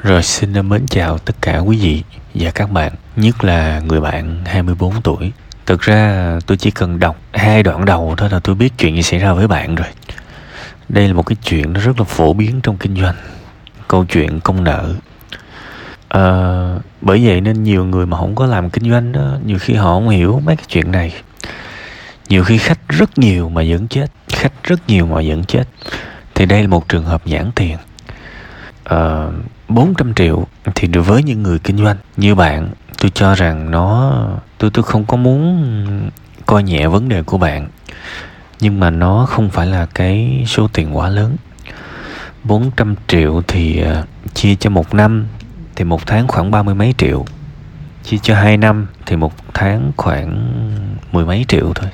Rồi xin mến chào tất cả quý vị và các bạn, nhất là người bạn 24 tuổi. Thực ra tôi chỉ cần đọc hai đoạn đầu thôi là tôi biết chuyện gì xảy ra với bạn rồi. Đây là một cái chuyện nó rất là phổ biến trong kinh doanh. Câu chuyện công nợ. À, bởi vậy nên nhiều người mà không có làm kinh doanh đó, nhiều khi họ không hiểu mấy cái chuyện này. Nhiều khi khách rất nhiều mà vẫn chết, khách rất nhiều mà vẫn chết. Thì đây là một trường hợp nhãn tiền. À, 400 triệu thì đối với những người kinh doanh. Như bạn, tôi cho rằng nó, tôi tôi không có muốn coi nhẹ vấn đề của bạn. Nhưng mà nó không phải là cái số tiền quá lớn. 400 triệu thì à, chia cho một năm thì một tháng khoảng ba mươi mấy triệu. Chia cho hai năm thì một tháng khoảng mười mấy triệu thôi.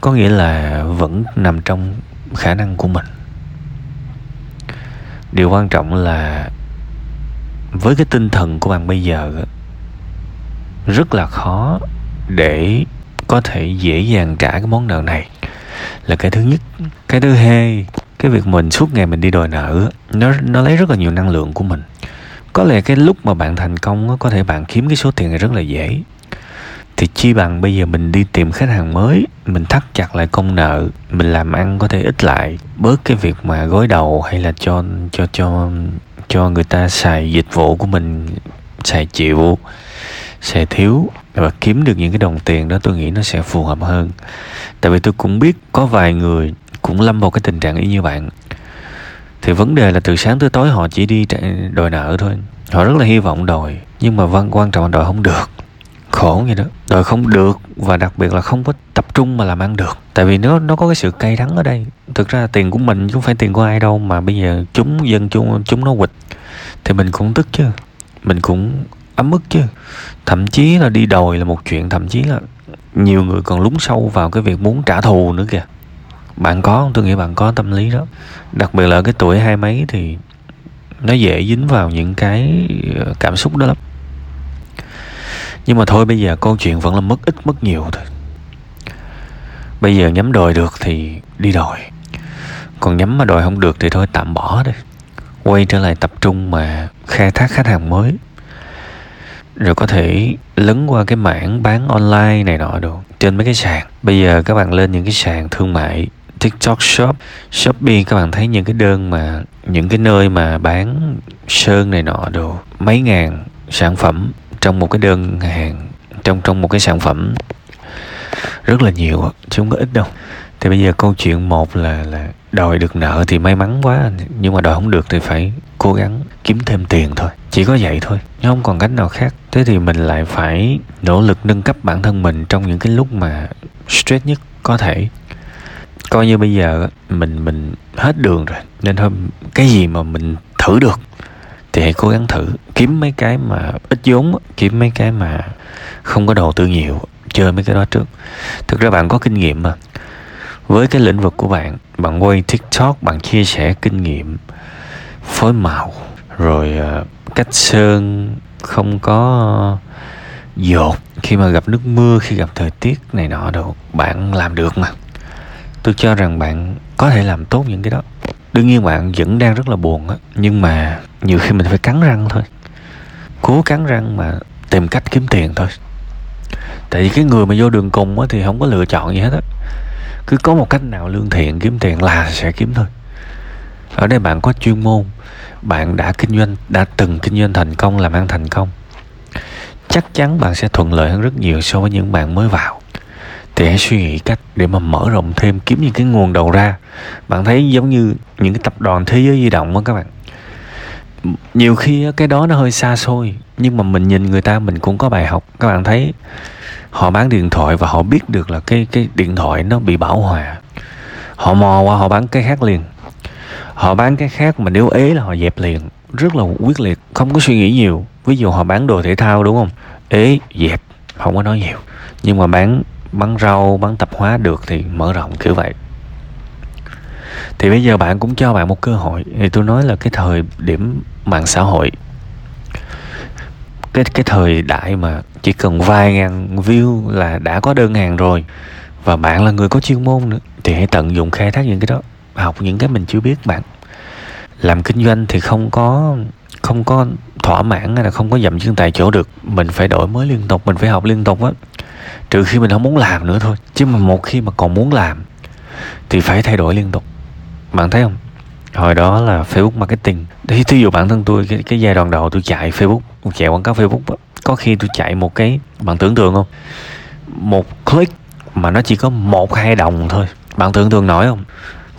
Có nghĩa là vẫn nằm trong khả năng của mình. Điều quan trọng là với cái tinh thần của bạn bây giờ, rất là khó để có thể dễ dàng trả cái món nợ này. Là cái thứ nhất. Cái thứ hai, cái việc mình suốt ngày mình đi đòi nợ, nó nó lấy rất là nhiều năng lượng của mình. Có lẽ cái lúc mà bạn thành công có thể bạn kiếm cái số tiền này rất là dễ. Thì chi bằng bây giờ mình đi tìm khách hàng mới, mình thắt chặt lại công nợ, mình làm ăn có thể ít lại. Bớt cái việc mà gối đầu hay là cho cho cho cho người ta xài dịch vụ của mình, xài chịu, xài thiếu và kiếm được những cái đồng tiền đó, tôi nghĩ nó sẽ phù hợp hơn. Tại vì tôi cũng biết có vài người cũng lâm vào cái tình trạng y như bạn. Thì vấn đề là từ sáng tới tối họ chỉ đi đòi nợ thôi. Họ rất là hy vọng đòi, nhưng mà văn quan trọng là đòi không được khổ vậy đó. Đòi không được và đặc biệt là không có tập trung mà làm ăn được. Tại vì nó nó có cái sự cay đắng ở đây. Thực ra tiền của mình chứ không phải tiền của ai đâu mà bây giờ chúng dân chúng chúng nó quỵt. Thì mình cũng tức chứ. Mình cũng ấm ức chứ. Thậm chí là đi đòi là một chuyện, thậm chí là nhiều người còn lún sâu vào cái việc muốn trả thù nữa kìa. Bạn có không? Tôi nghĩ bạn có tâm lý đó. Đặc biệt là cái tuổi hai mấy thì nó dễ dính vào những cái ờ, cảm xúc đó lắm nhưng mà thôi, bây giờ câu chuyện vẫn là mất ít, mất nhiều thôi. Bây giờ nhắm đòi được thì đi đòi. Còn nhắm mà đòi không được thì thôi, tạm bỏ đi. Quay trở lại tập trung mà khai thác khách hàng mới. Rồi có thể lấn qua cái mảng bán online này nọ được, trên mấy cái sàn. Bây giờ các bạn lên những cái sàn thương mại, tiktok shop, shopee, các bạn thấy những cái đơn mà, những cái nơi mà bán sơn này nọ đồ mấy ngàn sản phẩm trong một cái đơn hàng, trong trong một cái sản phẩm rất là nhiều chứ không có ít đâu. Thì bây giờ câu chuyện một là là đòi được nợ thì may mắn quá, nhưng mà đòi không được thì phải cố gắng kiếm thêm tiền thôi. Chỉ có vậy thôi nhưng không còn cách nào khác. Thế thì mình lại phải nỗ lực nâng cấp bản thân mình trong những cái lúc mà stress nhất có thể. Coi như bây giờ mình mình hết đường rồi, nên thôi, cái gì mà mình thử được thì hãy cố gắng thử. Kiếm mấy cái mà ít vốn kiếm mấy cái mà không có đầu tư nhiều, chơi mấy cái đó trước. Thực ra bạn có kinh nghiệm mà. Với cái lĩnh vực của bạn bạn quay tiktok, bạn chia sẻ kinh nghiệm, phối màu, rồi ờ, cách sơn, không có dột khi mà gặp nước mưa, khi gặp thời tiết này nọ đâu, bạn làm được mà. Tôi cho rằng bạn có thể làm tốt những cái đó. Đương nhiên bạn vẫn đang rất là buồn á, nhưng mà nhiều khi mình phải cắn răng thôi. Cố cắn răng mà tìm cách kiếm tiền thôi. Tại vì cái người mà vô đường cùng á thì không có lựa chọn gì hết á. Cứ có một cách nào lương thiện, kiếm tiền là sẽ kiếm thôi. Ở đây bạn có chuyên môn, bạn đã kinh doanh, đã từng kinh doanh thành công, làm ăn thành công. Chắc chắn bạn sẽ thuận lợi hơn rất nhiều so với những bạn mới vào. Thì hãy suy nghĩ cách để mà mở rộng thêm, kiếm những cái nguồn đầu ra. Bạn thấy giống như những cái tập đoàn thế giới di động á các bạn nhiều khi cái đó nó hơi xa xôi, nhưng mà mình nhìn người ta mình cũng có bài học. Các bạn thấy, họ bán điện thoại và họ biết được là cái cái điện thoại nó bị bảo hòa. Họ mò qua, họ bán cái khác liền. Họ bán cái khác mà nếu ế là họ dẹp liền. Rất là quyết liệt, không có suy nghĩ nhiều. Ví dụ họ bán đồ thể thao đúng không? Ế, dẹp, không có nói nhiều. Nhưng mà bán bán rau, bán tạp hóa được thì mở rộng kiểu vậy thì bây giờ bạn cũng cho bạn một cơ hội. Thì tôi nói là cái thời điểm mạng xã hội, cái cái thời đại mà chỉ cần vài ngàn view là đã có đơn hàng rồi, và bạn là người có chuyên môn nữa, thì hãy tận dụng khai thác những cái đó, học những cái mình chưa biết bạn. Làm kinh doanh thì không có không có thỏa mãn hay là không có dậm chân tại chỗ được. Mình phải đổi mới liên tục, mình phải học liên tục á. Trừ khi mình không muốn làm nữa thôi, chứ mà một khi mà còn muốn làm, thì phải thay đổi liên tục bạn thấy không? Hồi đó là Facebook marketing. Thì thí dụ bản thân tôi cái, cái giai đoạn đầu tôi chạy Facebook tôi chạy quảng cáo Facebook đó, có khi tôi chạy một cái bạn tưởng tượng không? Một click mà nó chỉ có một hai đồng thôi. Bạn tưởng tượng nổi không?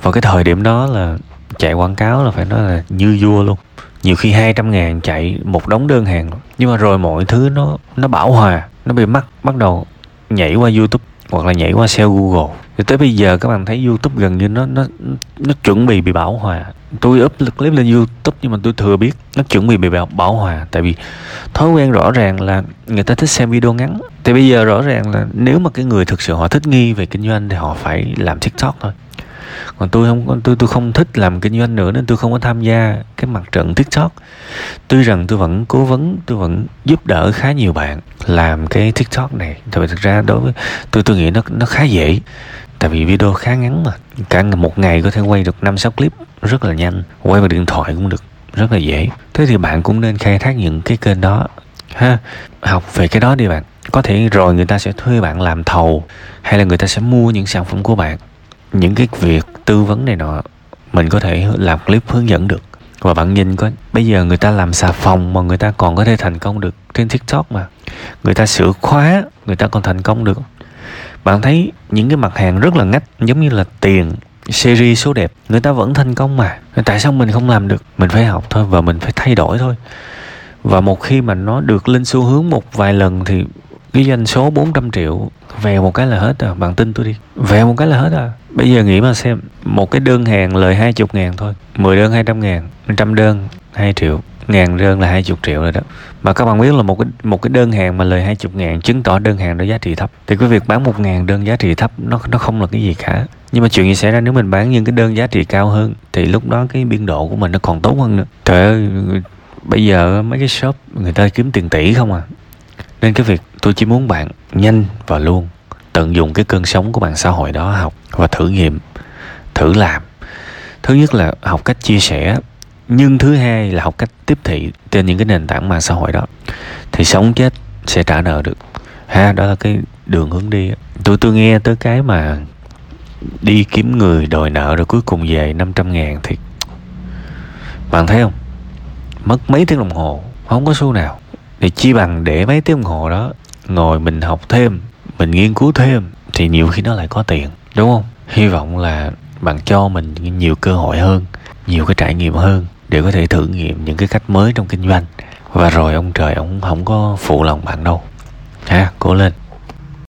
Vào cái thời điểm đó là chạy quảng cáo là phải nói là như vua luôn. Nhiều khi 200 ngàn chạy một đống đơn hàng. Nhưng mà rồi mọi thứ nó nó bảo hòa nó bị mắc bắt đầu nhảy qua youtube hoặc là nhảy qua SEO Google. Thì tới bây giờ các bạn thấy YouTube gần như nó nó nó chuẩn bị bị bảo hòa. Tôi up clip lên YouTube nhưng mà tôi thừa biết nó chuẩn bị bị bảo, bảo hòa. Tại vì thói quen rõ ràng là người ta thích xem video ngắn. Thì bây giờ rõ ràng là nếu mà cái người thực sự họ thích nghi về kinh doanh thì họ phải làm TikTok thôi còn tôi không tôi tôi không thích làm kinh doanh nữa nên tôi không có tham gia cái mặt trận tiktok. Tuy rằng tôi vẫn cố vấn, tôi vẫn giúp đỡ khá nhiều bạn làm cái tiktok này. Tại vì thực ra đối với tôi tôi nghĩ nó nó khá dễ, tại vì video khá ngắn mà. Cả một ngày có thể quay được năm, sáu clip, rất là nhanh. Quay bằng điện thoại cũng được, rất là dễ. Thế thì bạn cũng nên khai thác những cái kênh đó, ha. Học về cái đó đi bạn. Có thể rồi người ta sẽ thuê bạn làm thầu, hay là người ta sẽ mua những sản phẩm của bạn những cái việc tư vấn này nọ, mình có thể làm clip hướng dẫn được. Và bạn nhìn coi, bây giờ người ta làm xà phòng mà người ta còn có thể thành công được trên tiktok mà. Người ta sửa khóa, người ta còn thành công được. Bạn thấy những cái mặt hàng rất là ngách, giống như là tiền, series số đẹp, người ta vẫn thành công mà. Tại sao mình không làm được? Mình phải học thôi và mình phải thay đổi thôi. Và một khi mà nó được lên xu hướng một vài lần thì cái doanh số 400 triệu. Về một cái là hết à. Bạn tin tôi đi. Về một cái là hết à. Bây giờ nghĩ mà xem, một cái đơn hàng lời hai chục ngàn thôi. 10 đơn 200 ngàn, trăm đơn 2 triệu. Ngàn đơn là hai chục triệu rồi đó. Mà các bạn biết là một cái một cái đơn hàng mà lời hai chục ngàn chứng tỏ đơn hàng đó giá trị thấp. Thì cái việc bán một ngàn đơn giá trị thấp, nó nó không là cái gì cả. Nhưng mà chuyện gì xảy ra nếu mình bán những cái đơn giá trị cao hơn, thì lúc đó cái biên độ của mình nó còn tốt hơn nữa. Trời ơi, bây giờ mấy cái shop người ta kiếm tiền tỷ không à nên cái việc tôi chỉ muốn bạn nhanh và luôn, tận dụng cái cơn sóng của mạng xã hội đó học và thử nghiệm, thử làm. Thứ nhất là học cách chia sẻ, nhưng thứ hai là học cách tiếp thị trên những cái nền tảng mạng xã hội đó, thì sống chết sẽ trả nợ được. Ha, đó là cái đường hướng đi. Tôi tôi nghe tới cái mà đi kiếm người đòi nợ rồi cuối cùng về 500 ngàn thì bạn thấy không? Mất mấy tiếng đồng hồ, không có xu nào thì chi bằng để mấy tiếng đồng hồ đó ngồi mình học thêm, mình nghiên cứu thêm, thì nhiều khi nó lại có tiền, đúng không? Hy vọng là bạn cho mình nhiều cơ hội hơn, nhiều cái trải nghiệm hơn để có thể thử nghiệm những cái cách mới trong kinh doanh. Và rồi ông trời, ông không có phụ lòng bạn đâu. Ha, cố lên.